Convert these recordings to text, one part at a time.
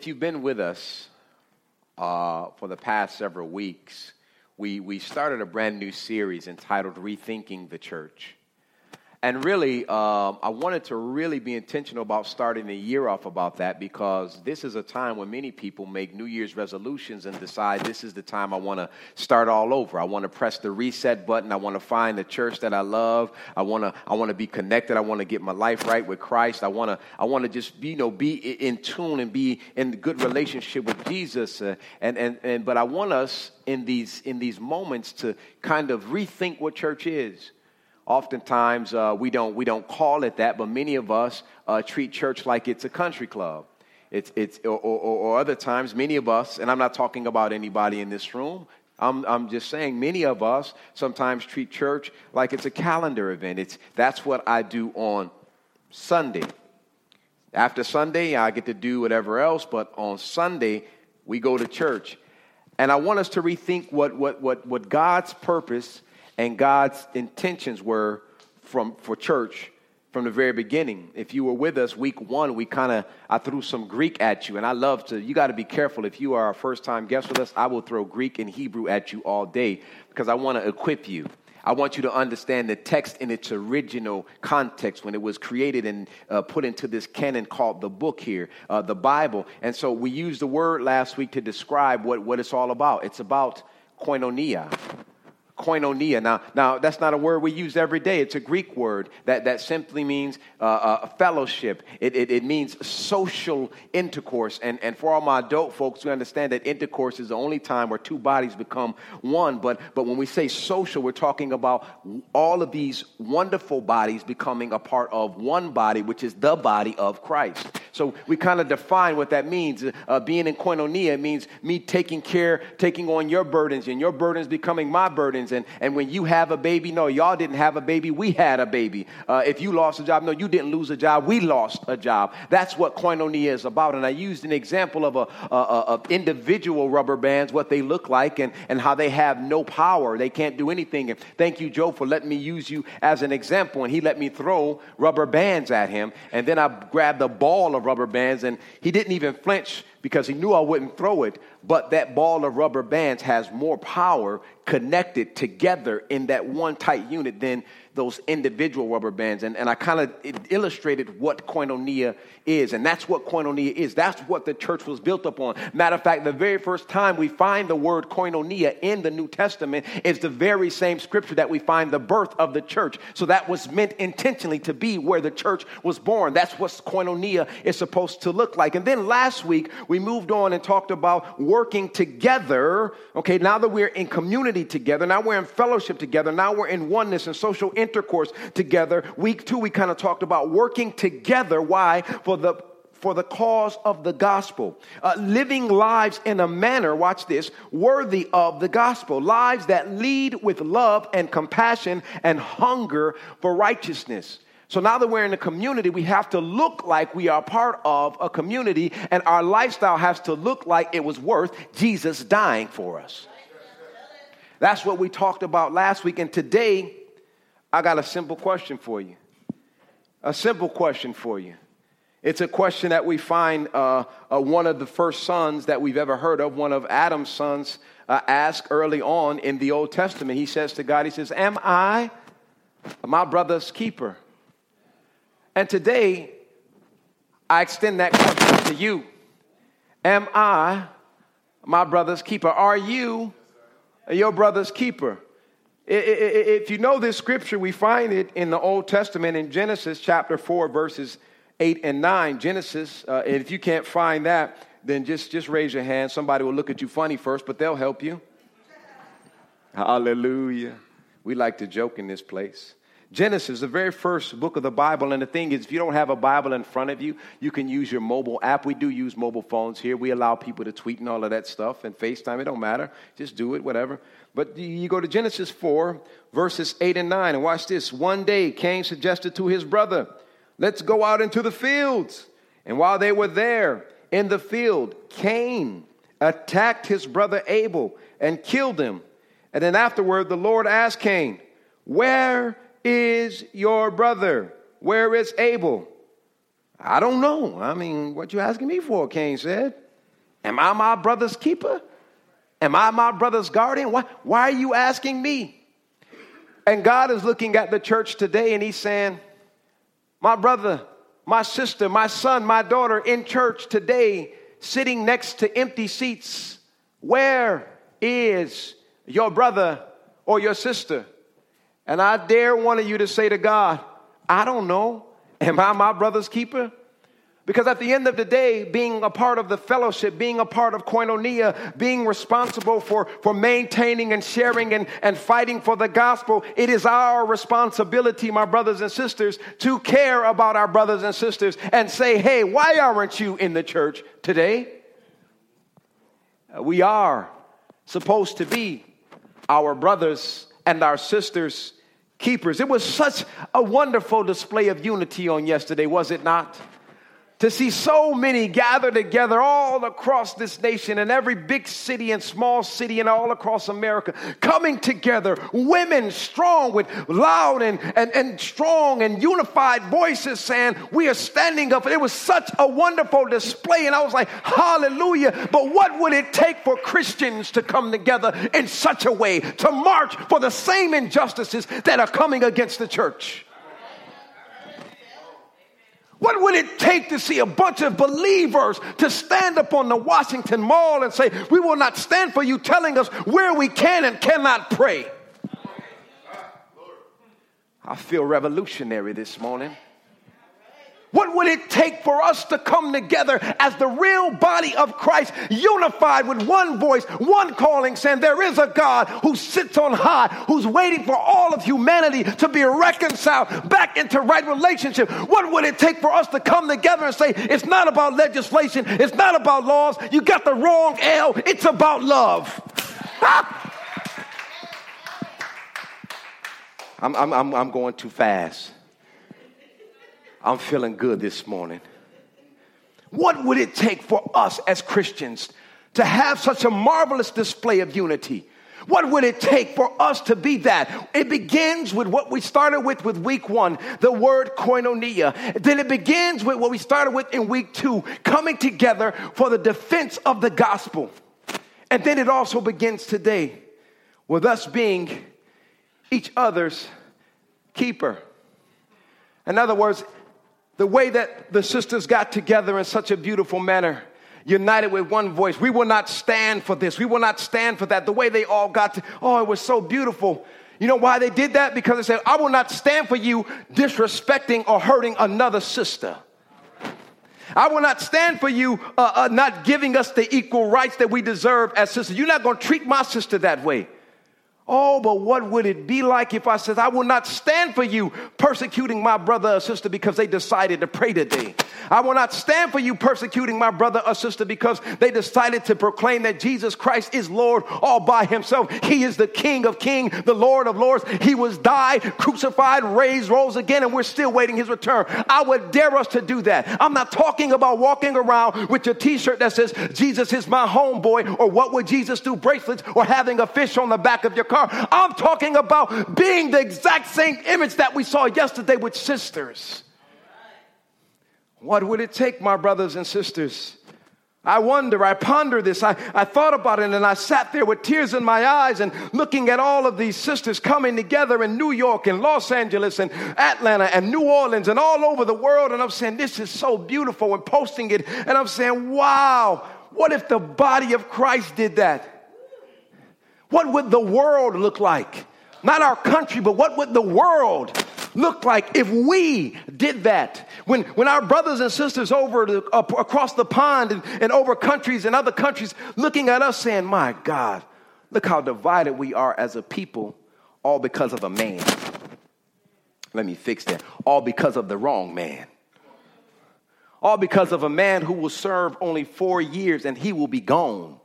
If you've been with us uh, for the past several weeks, we, we started a brand new series entitled Rethinking the Church. And really, um, I wanted to really be intentional about starting the year off about that because this is a time when many people make New Year's resolutions and decide this is the time I want to start all over. I want to press the reset button. I want to find the church that I love. I want to I want to be connected. I want to get my life right with Christ. I want to I want to just be you know be in tune and be in good relationship with Jesus. Uh, and and and but I want us in these in these moments to kind of rethink what church is Oftentimes, uh, we, don't, we don't call it that, but many of us uh, treat church like it's a country club. It's, it's, or, or, or, other times, many of us, and I'm not talking about anybody in this room, I'm, I'm just saying many of us sometimes treat church like it's a calendar event. It's, that's what I do on Sunday. After Sunday, I get to do whatever else, but on Sunday, we go to church. And I want us to rethink what, what, what, what God's purpose and God's intentions were from, for church from the very beginning. If you were with us week one, we kind of I threw some Greek at you, and I love to. You got to be careful if you are a first time guest with us. I will throw Greek and Hebrew at you all day because I want to equip you. I want you to understand the text in its original context when it was created and uh, put into this canon called the book here, uh, the Bible. And so we used the word last week to describe what, what it's all about. It's about koinonia koinonia. Now, now, that's not a word we use every day. It's a Greek word that, that simply means uh, uh, fellowship. It, it, it, means social intercourse. And, and for all my adult folks, we understand that intercourse is the only time where two bodies become one. But, but when we say social, we're talking about all of these wonderful bodies becoming a part of one body, which is the body of Christ. So we kind of define what that means. Uh, being in koinonia means me taking care, taking on your burdens, and your burdens becoming my burdens and, and when you have a baby, no, y'all didn't have a baby, we had a baby. Uh, if you lost a job, no, you didn't lose a job, we lost a job. That's what koinonia is about. And I used an example of a, a, a of individual rubber bands, what they look like, and, and how they have no power. They can't do anything. And thank you, Joe, for letting me use you as an example. And he let me throw rubber bands at him. And then I grabbed a ball of rubber bands, and he didn't even flinch because he knew I wouldn't throw it. But that ball of rubber bands has more power connected together in that one tight unit than those individual rubber bands. And, and I kind of illustrated what koinonia is. And that's what koinonia is. That's what the church was built upon. Matter of fact, the very first time we find the word koinonia in the New Testament is the very same scripture that we find the birth of the church. So that was meant intentionally to be where the church was born. That's what koinonia is supposed to look like. And then last week, we moved on and talked about working together. Okay, now that we're in community together, now we're in fellowship together, now we're in oneness and social intercourse together. Week two, we kind of talked about working together. Why? For the for the cause of the gospel, uh, living lives in a manner, watch this, worthy of the gospel, lives that lead with love and compassion and hunger for righteousness. So now that we're in a community, we have to look like we are part of a community, and our lifestyle has to look like it was worth Jesus dying for us. That's what we talked about last week, and today I got a simple question for you. A simple question for you. It's a question that we find uh, uh, one of the first sons that we've ever heard of, one of Adam's sons, uh, ask early on in the Old Testament. He says to God, He says, Am I my brother's keeper? And today, I extend that question to you. Am I my brother's keeper? Are you your brother's keeper? If you know this scripture, we find it in the Old Testament in Genesis chapter 4, verses 8 and 9. Genesis, uh, and if you can't find that, then just, just raise your hand. Somebody will look at you funny first, but they'll help you. Hallelujah. We like to joke in this place. Genesis, the very first book of the Bible. And the thing is, if you don't have a Bible in front of you, you can use your mobile app. We do use mobile phones here. We allow people to tweet and all of that stuff and FaceTime. It don't matter. Just do it, whatever. But you go to Genesis 4, verses 8 and 9, and watch this. One day, Cain suggested to his brother, Let's go out into the fields. And while they were there in the field, Cain attacked his brother Abel and killed him. And then afterward, the Lord asked Cain, Where is your brother? Where is Abel? I don't know. I mean, what you asking me for? Cain said. Am I my brother's keeper? Am I my brother's guardian? Why, why are you asking me? And God is looking at the church today and He's saying, My brother, my sister, my son, my daughter in church today, sitting next to empty seats, where is your brother or your sister? And I dare one of you to say to God, I don't know. Am I my brother's keeper? Because at the end of the day, being a part of the fellowship, being a part of koinonia, being responsible for, for maintaining and sharing and, and fighting for the gospel, it is our responsibility, my brothers and sisters, to care about our brothers and sisters and say, hey, why aren't you in the church today? Uh, we are supposed to be our brothers and our sisters' keepers. It was such a wonderful display of unity on yesterday, was it not? To see so many gather together all across this nation and every big city and small city and all across America, coming together, women strong with loud and, and, and strong and unified voices saying, We are standing up. It was such a wonderful display. And I was like, Hallelujah. But what would it take for Christians to come together in such a way to march for the same injustices that are coming against the church? What would it take to see a bunch of believers to stand up on the Washington Mall and say, We will not stand for you telling us where we can and cannot pray? I feel revolutionary this morning. What would it take for us to come together as the real body of Christ, unified with one voice, one calling, saying, There is a God who sits on high, who's waiting for all of humanity to be reconciled back into right relationship? What would it take for us to come together and say, It's not about legislation, it's not about laws, you got the wrong L, it's about love? I'm, I'm, I'm going too fast. I'm feeling good this morning. What would it take for us as Christians to have such a marvelous display of unity? What would it take for us to be that? It begins with what we started with with week one, the word koinonia. Then it begins with what we started with in week two, coming together for the defense of the gospel. And then it also begins today with us being each other's keeper. In other words, the way that the sisters got together in such a beautiful manner united with one voice. We will not stand for this. We will not stand for that. The way they all got to, oh, it was so beautiful. You know why they did that? Because they said, I will not stand for you disrespecting or hurting another sister. I will not stand for you uh, uh, not giving us the equal rights that we deserve as sisters. You're not going to treat my sister that way. Oh, but what would it be like if I said, I will not stand for you persecuting my brother or sister because they decided to pray today? I will not stand for you persecuting my brother or sister because they decided to proclaim that Jesus Christ is Lord all by himself. He is the King of kings, the Lord of lords. He was died, crucified, raised, rose again, and we're still waiting his return. I would dare us to do that. I'm not talking about walking around with your t-shirt that says, Jesus is my homeboy, or what would Jesus do bracelets, or having a fish on the back of your car I'm talking about being the exact same image that we saw yesterday with sisters. What would it take, my brothers and sisters? I wonder, I ponder this, I, I thought about it, and I sat there with tears in my eyes and looking at all of these sisters coming together in New York and Los Angeles and Atlanta and New Orleans and all over the world. And I'm saying, this is so beautiful, and posting it, and I'm saying, wow, What if the body of Christ did that? What would the world look like? Not our country, but what would the world look like if we did that? When, when our brothers and sisters over the, across the pond and, and over countries and other countries looking at us saying, My God, look how divided we are as a people, all because of a man. Let me fix that. All because of the wrong man. All because of a man who will serve only four years and he will be gone.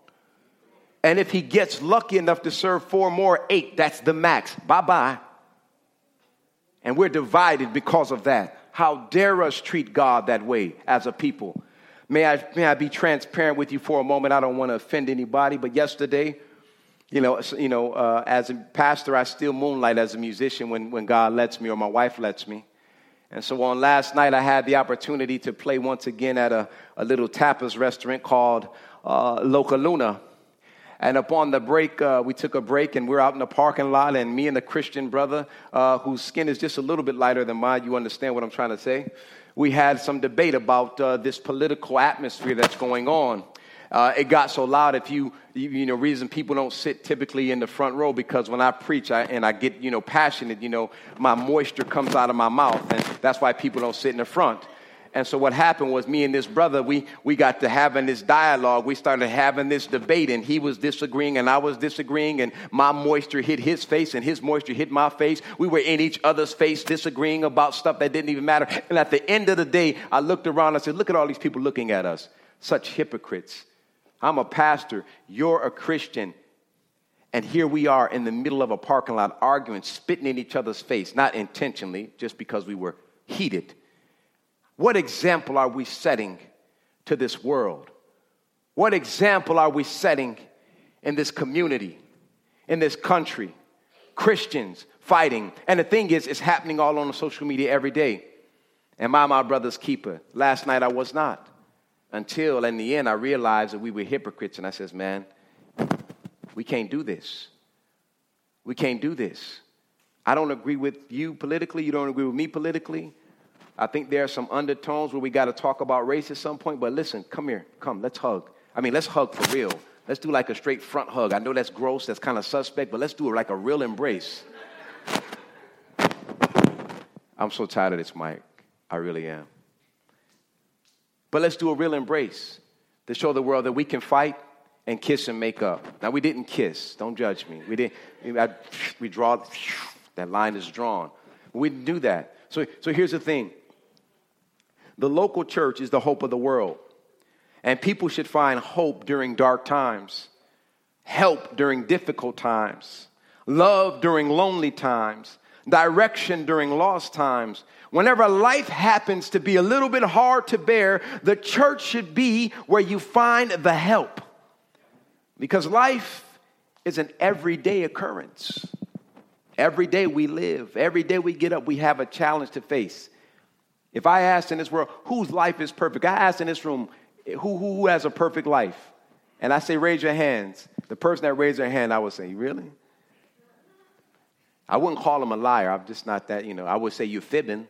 And if he gets lucky enough to serve four more, eight, that's the max. Bye bye. And we're divided because of that. How dare us treat God that way as a people? May I, may I be transparent with you for a moment? I don't want to offend anybody, but yesterday, you know, you know uh, as a pastor, I still moonlight as a musician when, when God lets me or my wife lets me. And so on last night, I had the opportunity to play once again at a, a little tapas restaurant called uh, Loca Luna. And upon the break, uh, we took a break and we're out in the parking lot. And me and the Christian brother, uh, whose skin is just a little bit lighter than mine, you understand what I'm trying to say? We had some debate about uh, this political atmosphere that's going on. Uh, it got so loud if you, you, you know, reason people don't sit typically in the front row because when I preach I, and I get, you know, passionate, you know, my moisture comes out of my mouth. And that's why people don't sit in the front. And so what happened was me and this brother, we, we got to having this dialogue. We started having this debate and he was disagreeing and I was disagreeing and my moisture hit his face and his moisture hit my face. We were in each other's face disagreeing about stuff that didn't even matter. And at the end of the day, I looked around and I said, look at all these people looking at us. Such hypocrites. I'm a pastor. You're a Christian. And here we are in the middle of a parking lot arguing, spitting in each other's face, not intentionally, just because we were heated what example are we setting to this world? What example are we setting in this community, in this country? Christians fighting. And the thing is, it's happening all on social media every day. Am I my brother's keeper? Last night I was not. Until in the end I realized that we were hypocrites. And I says, man, we can't do this. We can't do this. I don't agree with you politically. You don't agree with me politically. I think there are some undertones where we got to talk about race at some point, but listen, come here, come, let's hug. I mean, let's hug for real. Let's do like a straight front hug. I know that's gross, that's kind of suspect, but let's do it like a real embrace. I'm so tired of this, Mike. I really am. But let's do a real embrace to show the world that we can fight and kiss and make up. Now, we didn't kiss. Don't judge me. We didn't. I, we draw, that line is drawn. We didn't do that. So, so here's the thing the local church is the hope of the world. And people should find hope during dark times, help during difficult times, love during lonely times, direction during lost times. Whenever life happens to be a little bit hard to bear, the church should be where you find the help. Because life is an everyday occurrence. Every day we live, every day we get up, we have a challenge to face. If I asked in this world, whose life is perfect? I asked in this room, who, who, who has a perfect life? And I say, raise your hands. The person that raised their hand, I would say, really? I wouldn't call him a liar. I'm just not that, you know. I would say you're fibbing.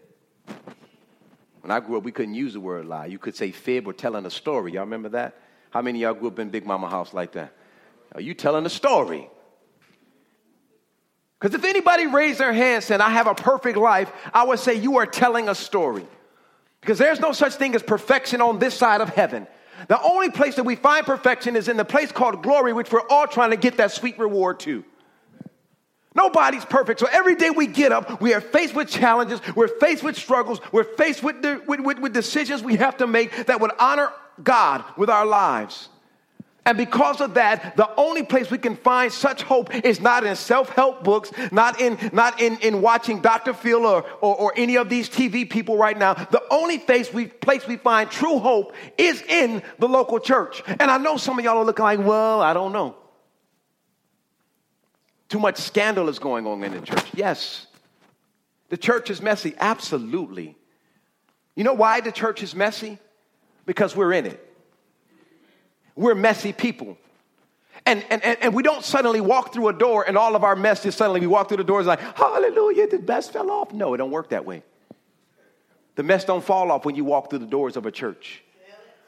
When I grew up, we couldn't use the word lie. You could say fib or telling a story. Y'all remember that? How many y'all grew up in Big Mama house like that? Are you telling a story? Because if anybody raised their hand saying, I have a perfect life, I would say you are telling a story. Because there's no such thing as perfection on this side of heaven. The only place that we find perfection is in the place called glory, which we're all trying to get that sweet reward to. Nobody's perfect. So every day we get up, we are faced with challenges, we're faced with struggles, we're faced with, with, with, with decisions we have to make that would honor God with our lives. And because of that, the only place we can find such hope is not in self-help books, not in, not in, in watching Dr. Phil or, or, or any of these TV people right now. The only place we, place we find true hope is in the local church. And I know some of y'all are looking like, well, I don't know. Too much scandal is going on in the church. Yes. The church is messy. Absolutely. You know why the church is messy? Because we're in it. We're messy people. And, and, and we don't suddenly walk through a door and all of our mess is suddenly we walk through the doors like, hallelujah, the mess fell off. No, it don't work that way. The mess don't fall off when you walk through the doors of a church.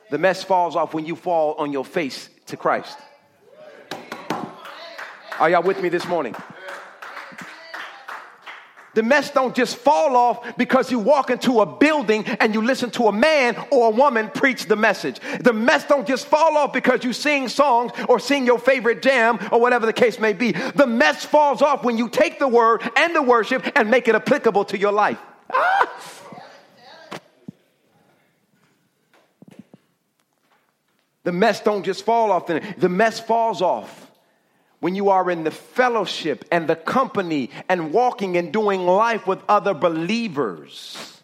The mess falls off when you fall on your face to Christ. Are y'all with me this morning? The mess don't just fall off because you walk into a building and you listen to a man or a woman preach the message. The mess don't just fall off because you sing songs or sing your favorite jam or whatever the case may be. The mess falls off when you take the word and the worship and make it applicable to your life. Ah! The mess don't just fall off. The mess falls off when you are in the fellowship and the company and walking and doing life with other believers.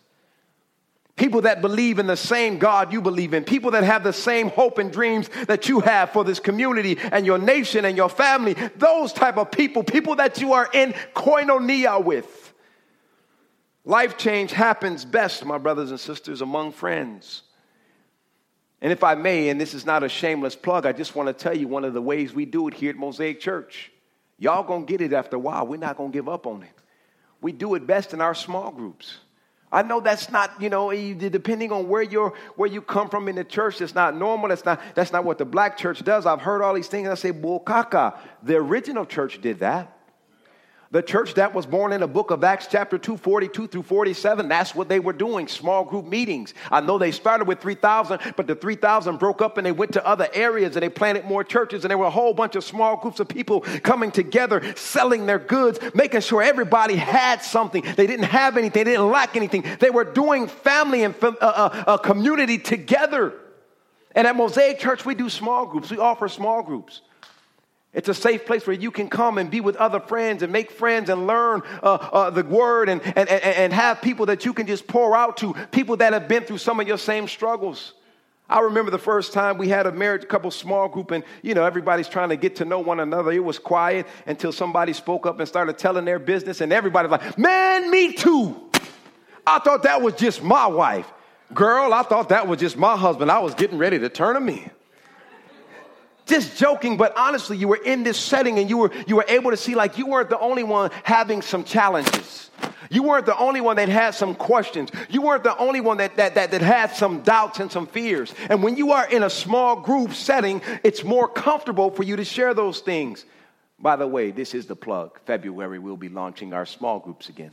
People that believe in the same God you believe in. People that have the same hope and dreams that you have for this community and your nation and your family. Those type of people. People that you are in koinonia with. Life change happens best, my brothers and sisters, among friends. And if I may, and this is not a shameless plug, I just want to tell you one of the ways we do it here at Mosaic Church. Y'all gonna get it after a while. We're not gonna give up on it. We do it best in our small groups. I know that's not, you know, eh, depending on where you're, where you come from in the church, that's not normal. That's not, that's not what the black church does. I've heard all these things. I say, bull. The original church did that. The church that was born in the book of Acts, chapter 2, 42 through 47, that's what they were doing small group meetings. I know they started with 3,000, but the 3,000 broke up and they went to other areas and they planted more churches. And there were a whole bunch of small groups of people coming together, selling their goods, making sure everybody had something. They didn't have anything, they didn't lack anything. They were doing family and uh, uh, community together. And at Mosaic Church, we do small groups, we offer small groups. It's a safe place where you can come and be with other friends and make friends and learn uh, uh, the word and, and, and and have people that you can just pour out to, people that have been through some of your same struggles. I remember the first time we had a married couple small group and, you know, everybody's trying to get to know one another. It was quiet until somebody spoke up and started telling their business and everybody was like, man, me too. I thought that was just my wife. Girl, I thought that was just my husband. I was getting ready to turn him in just joking, but honestly, you were in this setting and you were, you were able to see like you weren't the only one having some challenges. You weren't the only one that had some questions. You weren't the only one that, that, that, that had some doubts and some fears. And when you are in a small group setting, it's more comfortable for you to share those things. By the way, this is the plug. February, we'll be launching our small groups again.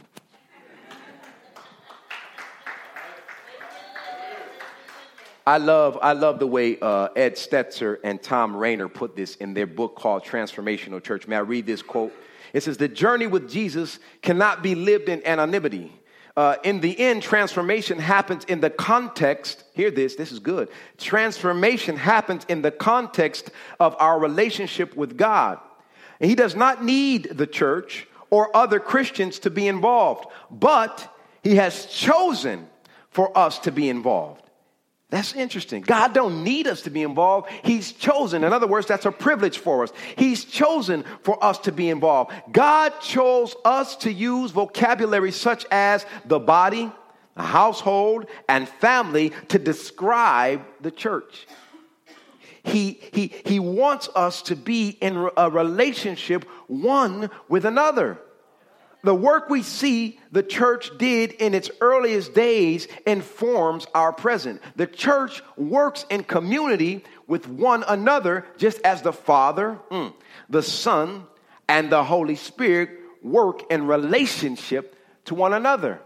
I love, I love the way uh, Ed Stetzer and Thom Rainer put this in their book called Transformational Church. May I read this quote? It says, The journey with Jesus cannot be lived in anonymity. Uh, in the end, transformation happens in the context. Hear this, this is good. Transformation happens in the context of our relationship with God. And He does not need the church or other Christians to be involved, but He has chosen for us to be involved. That's interesting. God don't need us to be involved. He's chosen. In other words, that's a privilege for us. He's chosen for us to be involved. God chose us to use vocabulary such as the body, the household, and family to describe the church. He, he, he wants us to be in a relationship one with another the work we see the church did in its earliest days informs our present. The church works in community with one another, just as the Father, mm, the Son, and the Holy Spirit work in relationship to one another.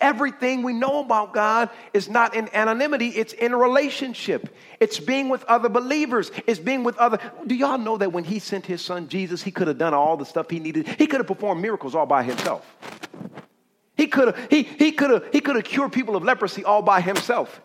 Everything we know about God is not in anonymity, it's in relationship. It's being with other believers, it's being with other. Do y'all know that when He sent His Son Jesus, He could have done all the stuff He needed? He could have performed miracles all by Himself. He could have he, he could have he could have cured people of leprosy all by himself.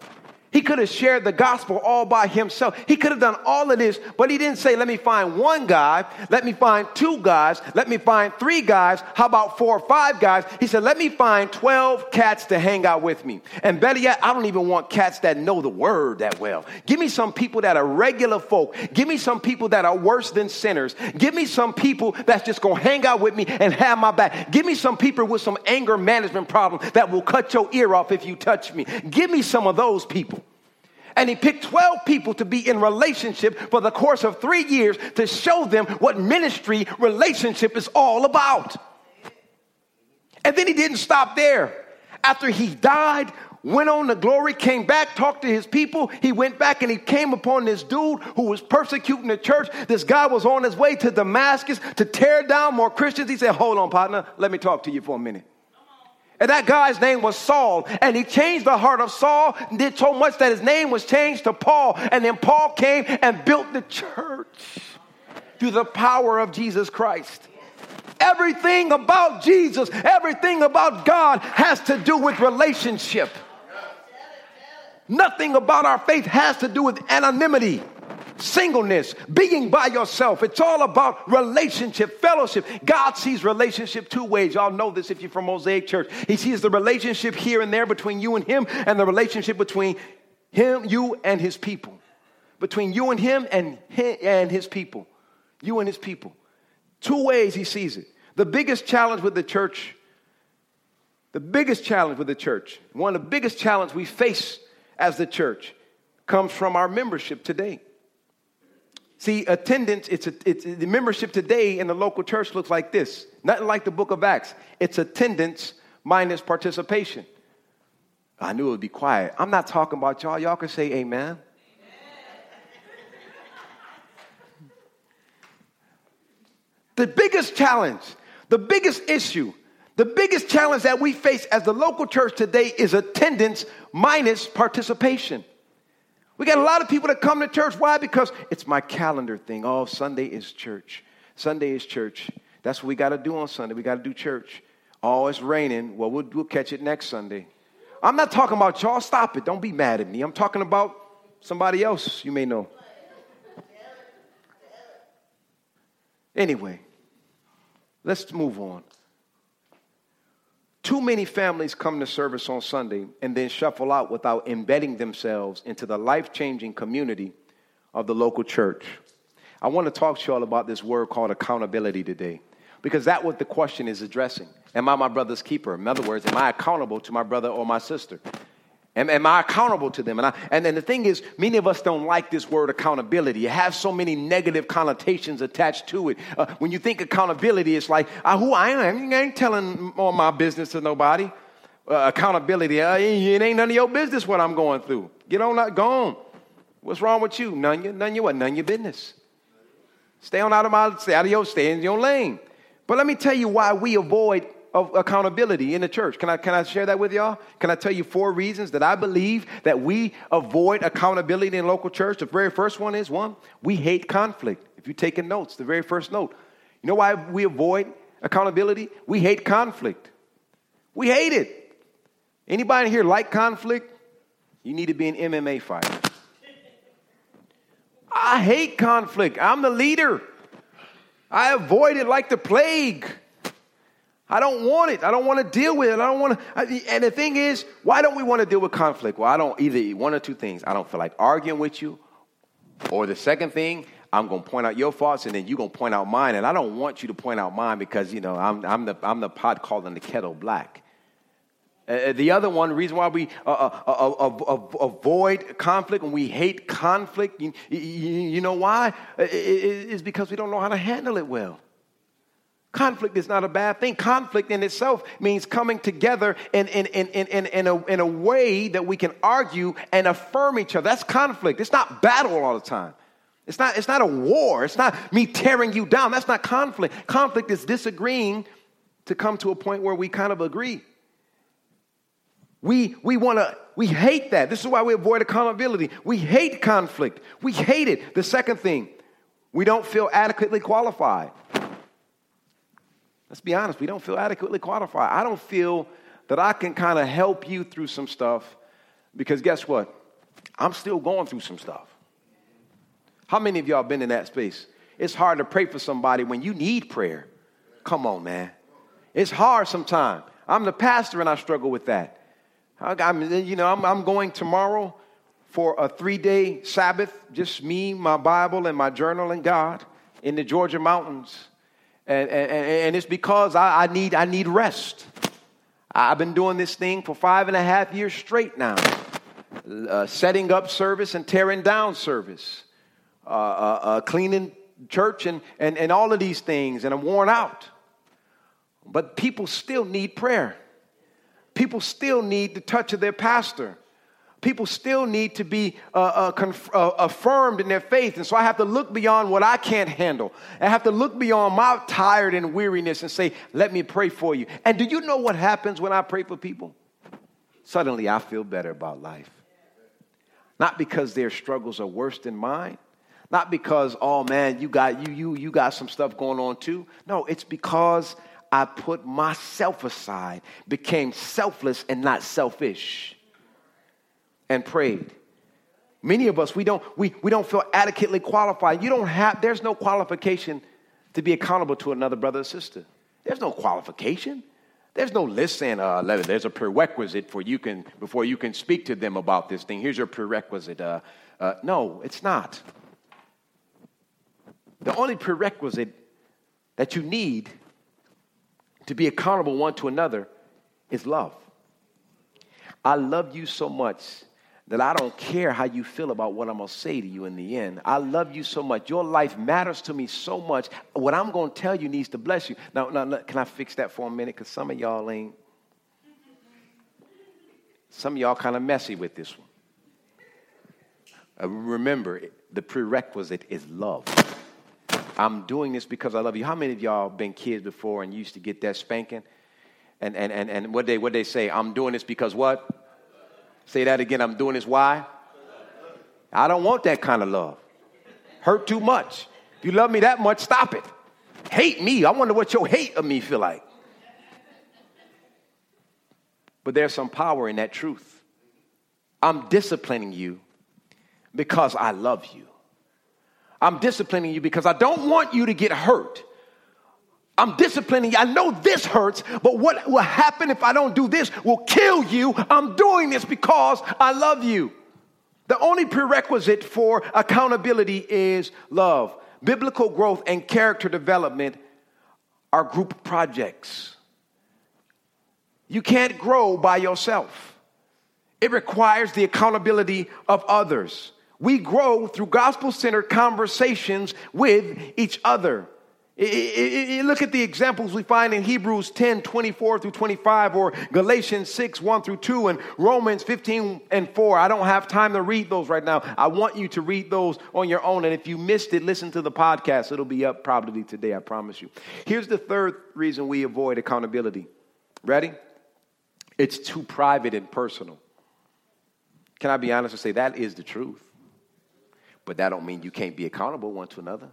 He could have shared the gospel all by himself. He could have done all of this, but he didn't say, let me find one guy, let me find two guys, let me find three guys, how about four or five guys? He said, let me find 12 cats to hang out with me. And better yet, I don't even want cats that know the word that well. Give me some people that are regular folk. Give me some people that are worse than sinners. Give me some people that's just gonna hang out with me and have my back. Give me some people with some anger management problem that will cut your ear off if you touch me. Give me some of those people. And he picked 12 people to be in relationship for the course of three years to show them what ministry relationship is all about. And then he didn't stop there. After he died, went on to glory, came back, talked to his people. He went back and he came upon this dude who was persecuting the church. This guy was on his way to Damascus to tear down more Christians. He said, Hold on, partner, let me talk to you for a minute. And that guy's name was Saul. And he changed the heart of Saul, and did so much that his name was changed to Paul. And then Paul came and built the church through the power of Jesus Christ. Everything about Jesus, everything about God has to do with relationship. Nothing about our faith has to do with anonymity, singleness, being by yourself. It's all about relationship, fellowship. God sees relationship two ways. Y'all know this if you're from Mosaic Church. He sees the relationship here and there between you and Him, and the relationship between Him, you, and His people. Between you and Him and, him and His people. You and His people. Two ways He sees it. The biggest challenge with the church, the biggest challenge with the church, one of the biggest challenges we face as the church comes from our membership today. See, attendance, it's, a, it's the membership today in the local church looks like this. Nothing like the book of Acts. It's attendance minus participation. I knew it would be quiet. I'm not talking about y'all. Y'all can say amen. the biggest challenge, the biggest issue the biggest challenge that we face as the local church today is attendance minus participation. We got a lot of people that come to church. Why? Because it's my calendar thing. Oh, Sunday is church. Sunday is church. That's what we got to do on Sunday. We got to do church. Oh, it's raining. Well, well, we'll catch it next Sunday. I'm not talking about y'all. Stop it. Don't be mad at me. I'm talking about somebody else you may know. Anyway, let's move on. Too many families come to service on Sunday and then shuffle out without embedding themselves into the life changing community of the local church. I want to talk to you all about this word called accountability today because that's what the question is addressing. Am I my brother's keeper? In other words, am I accountable to my brother or my sister? Am, am I accountable to them? And, I, and then the thing is, many of us don't like this word accountability. It has so many negative connotations attached to it. Uh, when you think accountability, it's like, uh, who I am. I ain't telling all my business to nobody. Uh, accountability, uh, it ain't none of your business what I'm going through. Get on, go on. What's wrong with you? None your, none your what? None your business. Stay on out of my, stay out of your, stay in your lane. But let me tell you why we avoid of accountability in the church. Can I, can I share that with y'all? Can I tell you four reasons that I believe that we avoid accountability in local church? The very first one is one, we hate conflict. If you're taking notes, the very first note. You know why we avoid accountability? We hate conflict. We hate it. Anybody here like conflict? You need to be an MMA fighter. I hate conflict. I'm the leader. I avoid it like the plague. I don't want it. I don't want to deal with it. I don't want to. And the thing is, why don't we want to deal with conflict? Well, I don't either one or two things. I don't feel like arguing with you. Or the second thing, I'm going to point out your faults and then you're going to point out mine. And I don't want you to point out mine because, you know, I'm, I'm, the, I'm the pot calling the kettle black. Uh, uh the other one, the reason why we uh, uh, uh avoid conflict and we hate conflict, you, you, you know why? Is because we don't know how to handle it well. Conflict is not a bad thing. Conflict in itself means coming together in, in, in, in, in, a, in a way that we can argue and affirm each other. That's conflict. It's not battle all the time. It's not, it's not a war. It's not me tearing you down. That's not conflict. Conflict is disagreeing to come to a point where we kind of agree. We, we want to, we hate that. This is why we avoid accountability. We hate conflict. We hate it. The second thing, we don't feel adequately qualified. Let's be honest, we don't feel adequately qualified. I don't feel that I can kind of help you through some stuff because guess what? I'm still going through some stuff. How many of y'all been in that space? It's hard to pray for somebody when you need prayer. Come on, man. It's hard sometimes. I'm the pastor and I struggle with that. I'm, you know, I'm, I'm going tomorrow for a three day Sabbath, just me, my Bible, and my journal and God in the Georgia mountains. And, and, and it's because I, I, need, I need rest. I've been doing this thing for five and a half years straight now, uh, setting up service and tearing down service, uh, uh, uh, cleaning church and, and, and all of these things, and I'm worn out. But people still need prayer. people still need the touch of their pastor. People still need to be uh, uh, conf- uh, affirmed in their faith. And so I have to look beyond what I can't handle. I have to look beyond my tired and weariness and say, let me pray for you. And do you know what happens when I pray for people? Suddenly I feel better about life. Not because their struggles are worse than mine. Not because, oh man, you got you you you got some stuff going on too. No, it's because I put myself aside, became selfless and not selfish, and prayed. Many of us, we don't, we, we don't feel adequately qualified. You don't have, there's no qualification to be accountable to another brother or sister. There's no qualification. There's no list saying, uh, there's a prerequisite for you can, before you can speak to them about this thing. Here's your prerequisite. Uh, uh, no, it's not. The only prerequisite that you need to be accountable one to another is love. I love you so much that I don't care how you feel about what I'm going to say to you in the end. I love you so much. Your life matters to me so much. What I'm going to tell you needs to bless you. Now, now can I fix that for a minute? Because some of y'all ain't. Some of y'all kind of messy with this one. Uh, remember, the prerequisite is love. I'm doing this because I love you. How many of y'all been kids before and used to get that spanking? And, and, and, and what they, what they say, I'm doing this because what? Say that again. I'm doing this why? I don't want that kind of love. Hurt too much. If you love me that much, stop it. Hate me. I wonder what your hate of me feel like. But there's some power in that truth. I'm disciplining you because I love you. I'm disciplining you because I don't want you to get hurt. I'm disciplining you. I know this hurts, but what will happen if I don't do this will kill you. I'm doing this because I love you. The only prerequisite for accountability is love. Biblical growth and character development are group projects. You can't grow by yourself, it requires the accountability of others. We grow through gospel centered conversations with each other. Look at the examples we find in Hebrews 10 24 through 25, or Galatians 6 1 through 2, and Romans 15 and 4. I don't have time to read those right now. I want you to read those on your own. And if you missed it, listen to the podcast. It'll be up probably today, I promise you. Here's the third reason we avoid accountability. Ready? It's too private and personal. Can I be honest and say that is the truth? But that don't mean you can't be accountable one to another.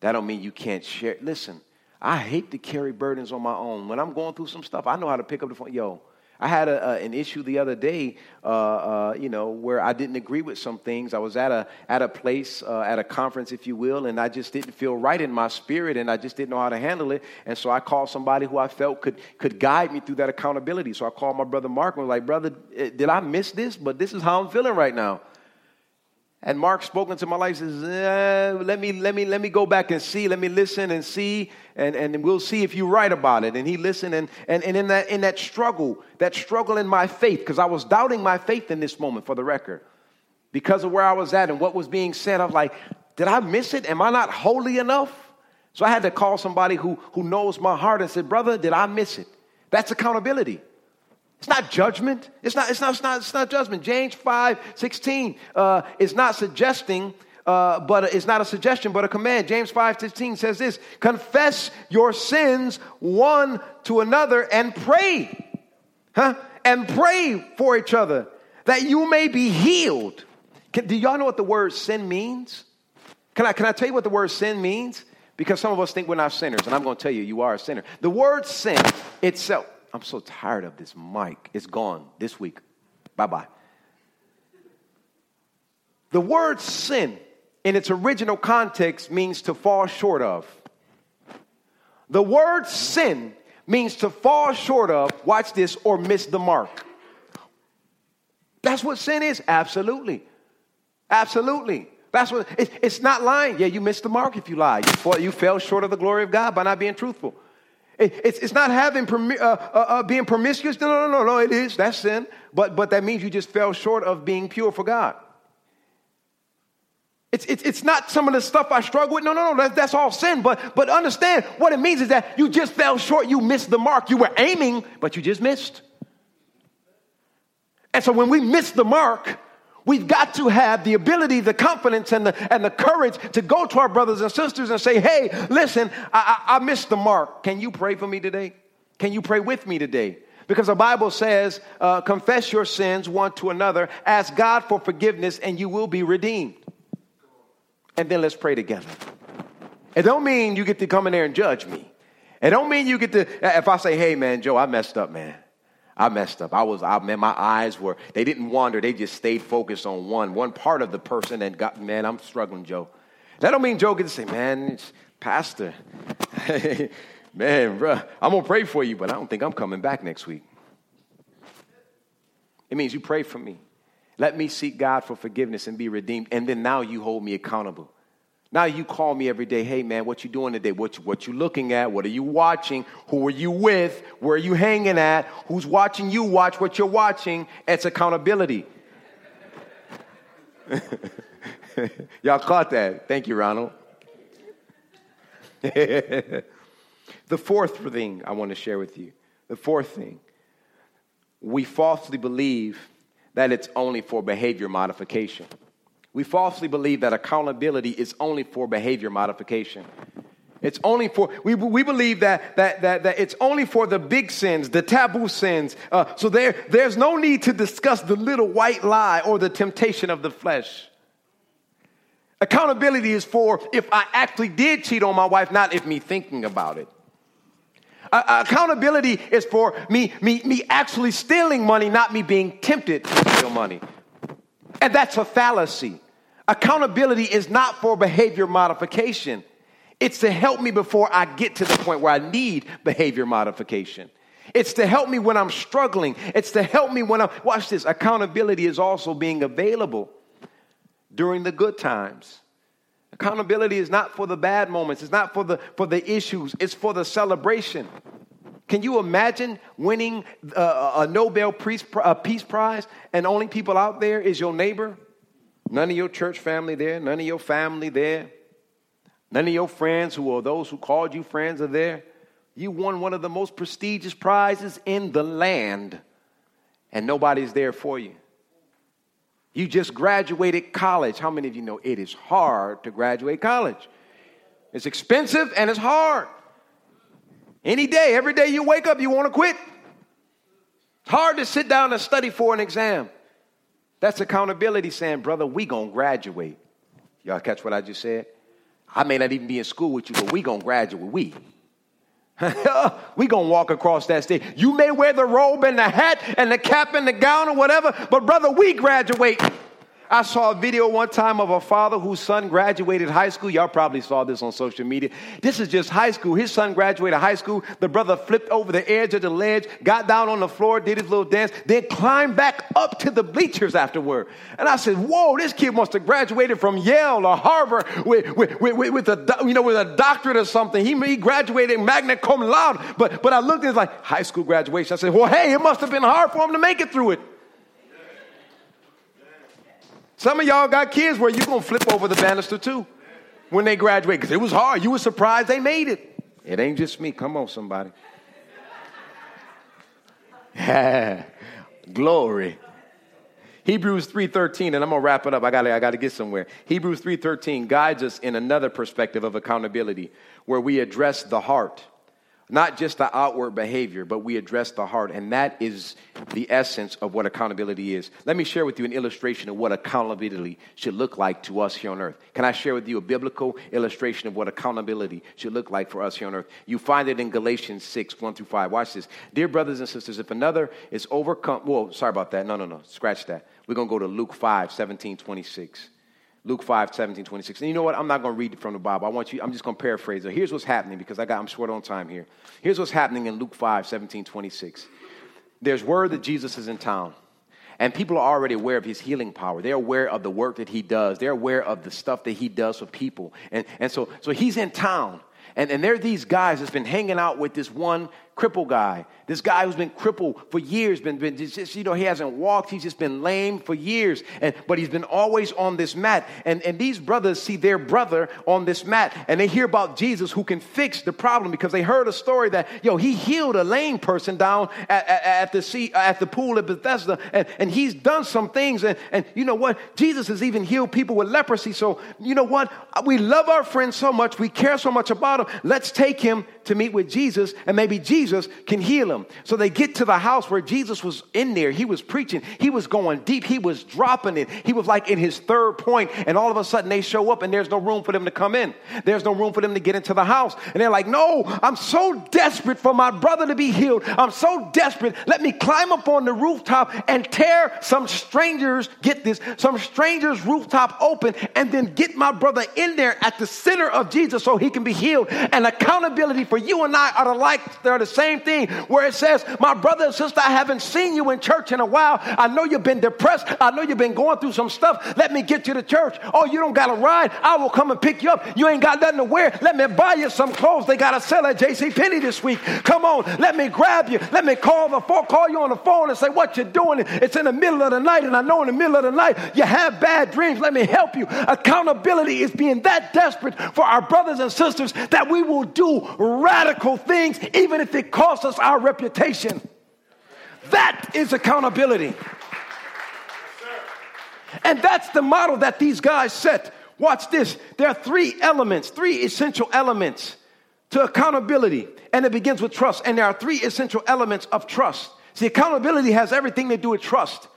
That don't mean you can't share. Listen, I hate to carry burdens on my own. When I'm going through some stuff, I know how to pick up the phone. Yo, I had a, an issue the other day, uh, uh, you know, where I didn't agree with some things. I was at a at a place, uh, at a conference, if you will, and I just didn't feel right in my spirit, and I just didn't know how to handle it. And so I called somebody who I felt could could guide me through that accountability. So I called my brother Mark and was like, "Brother, eh, did I miss this? But this is how I'm feeling right now." And Mark spoke into my life says, eh, let me, let me, let me go back and see, let me listen and see, and, and we'll see if you're right about it. And he listened, and, and, and in, that, in that struggle, that struggle in my faith, because I was doubting my faith in this moment for the record, because of where I was at and what was being said, I was like, did I miss it? Am I not holy enough? So I had to call somebody who, who knows my heart and said, brother, did I miss it? That's accountability. It's not judgment. It's not, it's not, it's not, it's not judgment. James 5 16 uh, is not suggesting, uh, but it's not a suggestion, but a command. James 5 16 says this Confess your sins one to another and pray. Huh? And pray for each other that you may be healed. Can, do y'all know what the word sin means? Can I, can I tell you what the word sin means? Because some of us think we're not sinners, and I'm going to tell you, you are a sinner. The word sin itself, I'm so tired of this mic. It's gone this week. Bye bye. The word sin in its original context means to fall short of. The word sin means to fall short of, watch this, or miss the mark. That's what sin is. Absolutely. Absolutely. That's what it, it's not lying. Yeah, you missed the mark if you lie. You, you fell short of the glory of God by not being truthful. It's, it's not having uh, uh, uh, being promiscuous. No, no, no, no, it is. That's sin. But, but that means you just fell short of being pure for God. It's, it's, it's not some of the stuff I struggle with. No, no, no, that's, that's all sin. But, but understand what it means is that you just fell short. You missed the mark. You were aiming, but you just missed. And so when we miss the mark, we've got to have the ability, the confidence, and the, and the courage to go to our brothers and sisters and say, hey, listen, I, I, I missed the mark. Can you pray for me today? Can you pray with me today? Because the Bible says, uh, confess your sins one to another, ask God for forgiveness, and you will be redeemed. And then let's pray together. It don't mean you get to come in there and judge me. It don't mean you get to, if I say, hey man, Joe, I messed up, man. I messed up. I was, I, man, my eyes were, they didn't wander. They just stayed focused on one, one part of the person and got, man, I'm struggling, Joe. That don't mean Joe gets to say, man, it's pastor, man, bro, I'm going to pray for you, but I don't think I'm coming back next week. It means you pray for me. Let me seek God for forgiveness and be redeemed. And then now you hold me accountable. Now you call me every day, hey man, what you doing today? What you, what you looking at? What are you watching? Who are you with? Where are you hanging at? Who's watching you watch what you're watching? It's accountability. Y'all caught that. Thank you, Ronald. the fourth thing I want to share with you, the fourth thing, we falsely believe that it's only for behavior modification. We falsely believe that accountability is only for behavior modification. It's only for, we, we believe that, that, that, that it's only for the big sins, the taboo sins. Uh, so there, there's no need to discuss the little white lie or the temptation of the flesh. Accountability is for if I actually did cheat on my wife, not if me thinking about it. Uh, accountability is for me, me, me actually stealing money, not me being tempted to steal money. And that's a fallacy. Accountability is not for behavior modification. It's to help me before I get to the point where I need behavior modification. It's to help me when I'm struggling. It's to help me when I'm, watch this, accountability is also being available during the good times. Accountability is not for the bad moments, it's not for the, for the issues, it's for the celebration. Can you imagine winning uh, a Nobel Peace, Peace Prize and only people out there is your neighbor? None of your church family there, none of your family there, none of your friends who are those who called you friends are there. You won one of the most prestigious prizes in the land, and nobody's there for you. You just graduated college. How many of you know it is hard to graduate college? It's expensive and it's hard. Any day, every day you wake up, you want to quit. It's hard to sit down and study for an exam. That's accountability saying, brother, we gonna graduate. Y'all catch what I just said? I may not even be in school with you, but we gonna graduate. We. we gonna walk across that stage. You may wear the robe and the hat and the cap and the gown or whatever, but brother, we graduate. I saw a video one time of a father whose son graduated high school. Y'all probably saw this on social media. This is just high school. His son graduated high school. The brother flipped over the edge of the ledge, got down on the floor, did his little dance, then climbed back up to the bleachers afterward. And I said, Whoa, this kid must have graduated from Yale or Harvard with, with, with, with a, you know, with a doctorate or something. He, he graduated magna cum laude. But, but I looked at it like high school graduation. I said, Well, hey, it must have been hard for him to make it through it. Some of y'all got kids where you're going to flip over the banister too when they graduate because it was hard. You were surprised they made it. It ain't just me. Come on, somebody. Glory. Hebrews 3:13 and I'm going to wrap it up. I got I got to get somewhere. Hebrews 3:13 guides us in another perspective of accountability where we address the heart not just the outward behavior, but we address the heart. And that is the essence of what accountability is. Let me share with you an illustration of what accountability should look like to us here on earth. Can I share with you a biblical illustration of what accountability should look like for us here on earth? You find it in Galatians 6, 1 through 5. Watch this. Dear brothers and sisters, if another is overcome, well, sorry about that. No, no, no. Scratch that. We're going to go to Luke 5, 17, 26. Luke 5, 17, 26. And you know what? I'm not going to read it from the Bible. I want you, I'm just going to paraphrase it. Here's what's happening because I got, I'm short on time here. Here's what's happening in Luke 5, 17, 26. There's word that Jesus is in town. And people are already aware of his healing power. They're aware of the work that he does. They're aware of the stuff that he does for people. And, and so, so he's in town. And, and there are these guys that's been hanging out with this one cripple guy. This guy who's been crippled for years, been, been just, you know, he hasn't walked, he's just been lame for years, and, but he's been always on this mat. And, and these brothers see their brother on this mat, and they hear about Jesus who can fix the problem because they heard a story that, yo, he healed a lame person down at, at, at the, sea, at the pool of Bethesda, and, and he's done some things. And, and you know what? Jesus has even healed people with leprosy. So, you know what? We love our friend so much, we care so much about him. Let's take him to meet with Jesus, and maybe Jesus can heal him. So they get to the house where Jesus was in there. He was preaching, he was going deep, he was dropping it. He was like in his third point, and all of a sudden they show up, and there's no room for them to come in. There's no room for them to get into the house. And they're like, No, I'm so desperate for my brother to be healed. I'm so desperate. Let me climb up on the rooftop and tear some strangers, get this, some strangers' rooftop open, and then get my brother in there at the center of Jesus so he can be healed. And accountability for you and I are the like they're the same thing where it says, My brother and sister, I haven't seen you in church in a while. I know you've been depressed. I know you've been going through some stuff. Let me get you to church. Oh, you don't got a ride. I will come and pick you up. You ain't got nothing to wear. Let me buy you some clothes. They got a sell at JC Penney this week. Come on, let me grab you. Let me call the phone, call you on the phone and say what you're doing. It's in the middle of the night, and I know in the middle of the night you have bad dreams. Let me help you. Accountability is being that desperate for our brothers and sisters that we will do radical things, even if it costs us our reputation. That is accountability. And that's the model that these guys set. Watch this. There are three elements, three essential elements to accountability. And it begins with trust. And there are three essential elements of trust. See, accountability has everything to do with trust.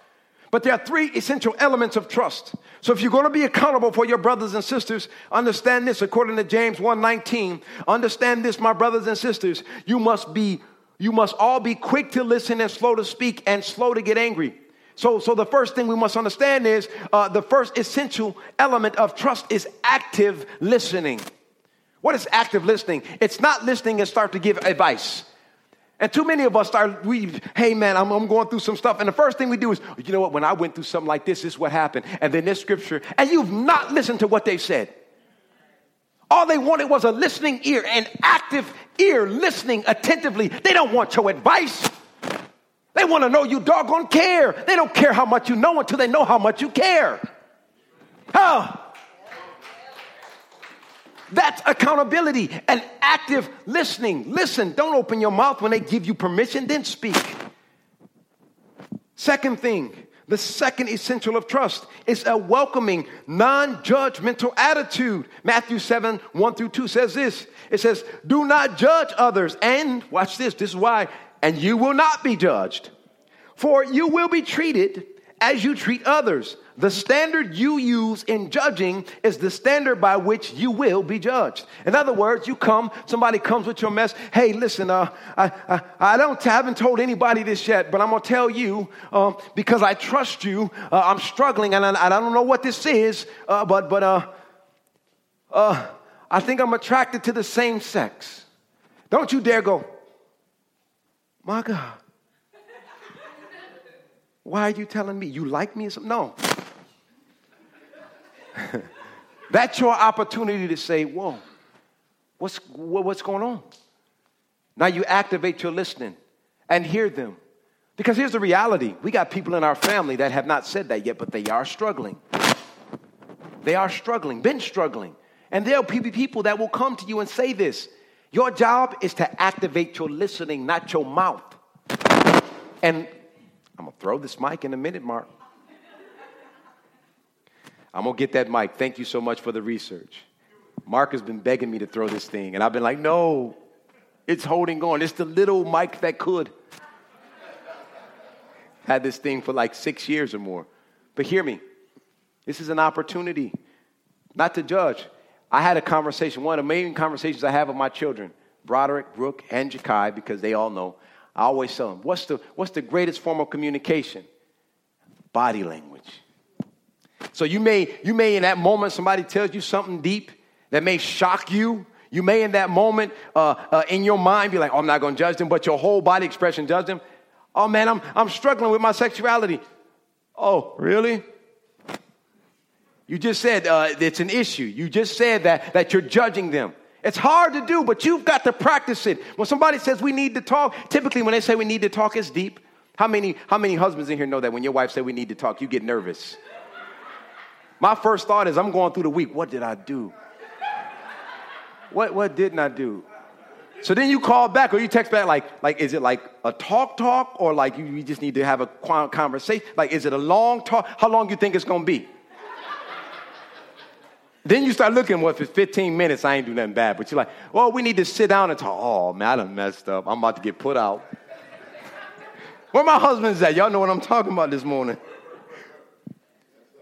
But there are three essential elements of trust. So if you're going to be accountable for your brothers and sisters, understand this according to James 1:19. Understand this, my brothers and sisters, you must be you must all be quick to listen and slow to speak and slow to get angry. So, so the first thing we must understand is uh, the first essential element of trust is active listening. What is active listening? It's not listening and start to give advice. And too many of us start, we, hey man, I'm, I'm, going through some stuff. And the first thing we do is, you know what, when I went through something like this, this is what happened. And then this scripture, and you've not listened to what they said. All they wanted was a listening ear, an active ear, listening attentively. They don't want your advice. They want to know you doggone care. They don't care how much you know until they know how much you care. Oh. That's accountability and active listening. Listen, don't open your mouth when they give you permission, then speak. Second thing, the second essential of trust is a welcoming, non judgmental attitude. Matthew 7 1 through 2 says this it says, Do not judge others. And watch this, this is why and you will not be judged. For you will be treated as you treat others. The standard you use in judging is the standard by which you will be judged. In other words, you come, somebody comes with your mess. Hey, listen, uh, I, I, I don't, I haven't told anybody this yet, but I'm gonna tell you uh, because I trust you. Uh, I'm struggling, and I, I, don't know what this is, uh, but but uh, uh, I think I'm attracted to the same sex. Don't you dare go. My God. Why are you telling me? You like me? No. That's your opportunity to say, whoa, what's, what's going on? Now you activate your listening and hear them. Because here's the reality we got people in our family that have not said that yet, but they are struggling. They are struggling, been struggling. And there'll be people that will come to you and say this your job is to activate your listening, not your mouth. And I'm going to throw this mic in a minute, Mark. I'm going to get that mic. Thank you so much for the research. Mark has been begging me to throw this thing, and I've been like, no, it's holding on. It's the little mic that could. Had this thing for like six years or more. But hear me, this is an opportunity not to judge. I had a conversation, one of the main conversations I have with my children, Broderick, Brooke, and Jakai, because they all know. I always tell them, what's the, what's the greatest form of communication? Body language. So you may, you may in that moment, somebody tells you something deep that may shock you. You may in that moment, uh, uh, in your mind, be like, oh, I'm not going to judge them, but your whole body expression judge them. Oh man, I'm, I'm struggling with my sexuality. Oh, really? You just said uh, it's an issue. You just said that, that you're judging them. It's hard to do, but you've got to practice it. When somebody says we need to talk, typically when they say we need to talk, it's deep. How many, how many husbands in here know that when your wife say we need to talk, you get nervous? My first thought is I'm going through the week. What did I do? What, what didn't I do? So then you call back or you text back like, like is it like a talk talk or like you, you just need to have a conversation? Like is it a long talk? How long you think it's going to be? Then you start looking, well, it's 15 minutes, I ain't do nothing bad. But you're like, well, we need to sit down and talk. Oh, man, I done messed up. I'm about to get put out. Where my husband's at? Y'all know what I'm talking about this morning.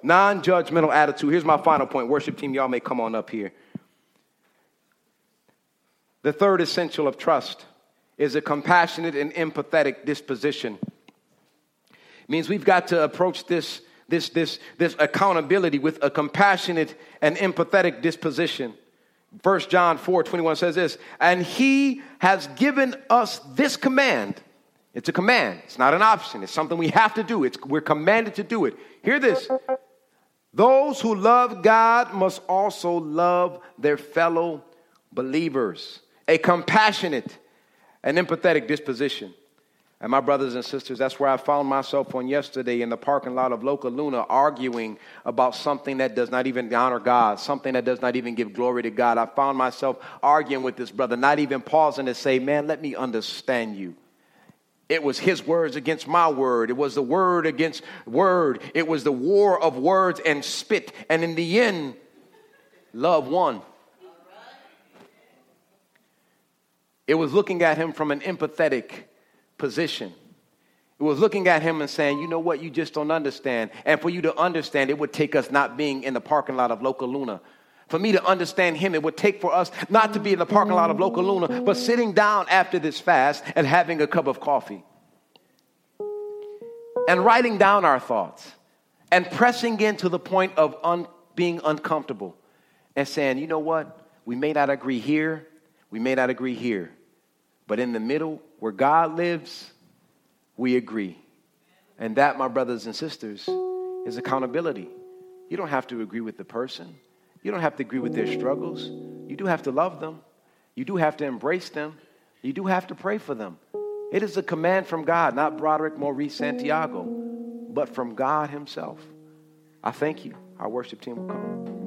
Non judgmental attitude. Here's my final point. Worship team, y'all may come on up here. The third essential of trust is a compassionate and empathetic disposition. It means we've got to approach this, this, this, this accountability with a compassionate and empathetic disposition. 1 John 4 21 says this, and he has given us this command. It's a command, it's not an option, it's something we have to do. It's, we're commanded to do it. Hear this those who love God must also love their fellow believers a compassionate and empathetic disposition. And my brothers and sisters, that's where I found myself on yesterday in the parking lot of Local Luna arguing about something that does not even honor God, something that does not even give glory to God. I found myself arguing with this brother, not even pausing to say, Man, let me understand you. It was his words against my word. It was the word against word. It was the war of words and spit. And in the end, love won. It was looking at him from an empathetic position. It was looking at him and saying, you know what, you just don't understand. And for you to understand, it would take us not being in the parking lot of Local Luna. For me to understand him, it would take for us not to be in the parking lot of Local Luna, but sitting down after this fast and having a cup of coffee. And writing down our thoughts and pressing in to the point of un- being uncomfortable and saying, you know what, we may not agree here, we may not agree here, but in the middle, where God lives, we agree. And that, my brothers and sisters, is accountability. You don't have to agree with the person, you don't have to agree with their struggles. You do have to love them, you do have to embrace them, you do have to pray for them. It is a command from God, not Broderick Maurice Santiago, but from God Himself. I thank you. Our worship team will come.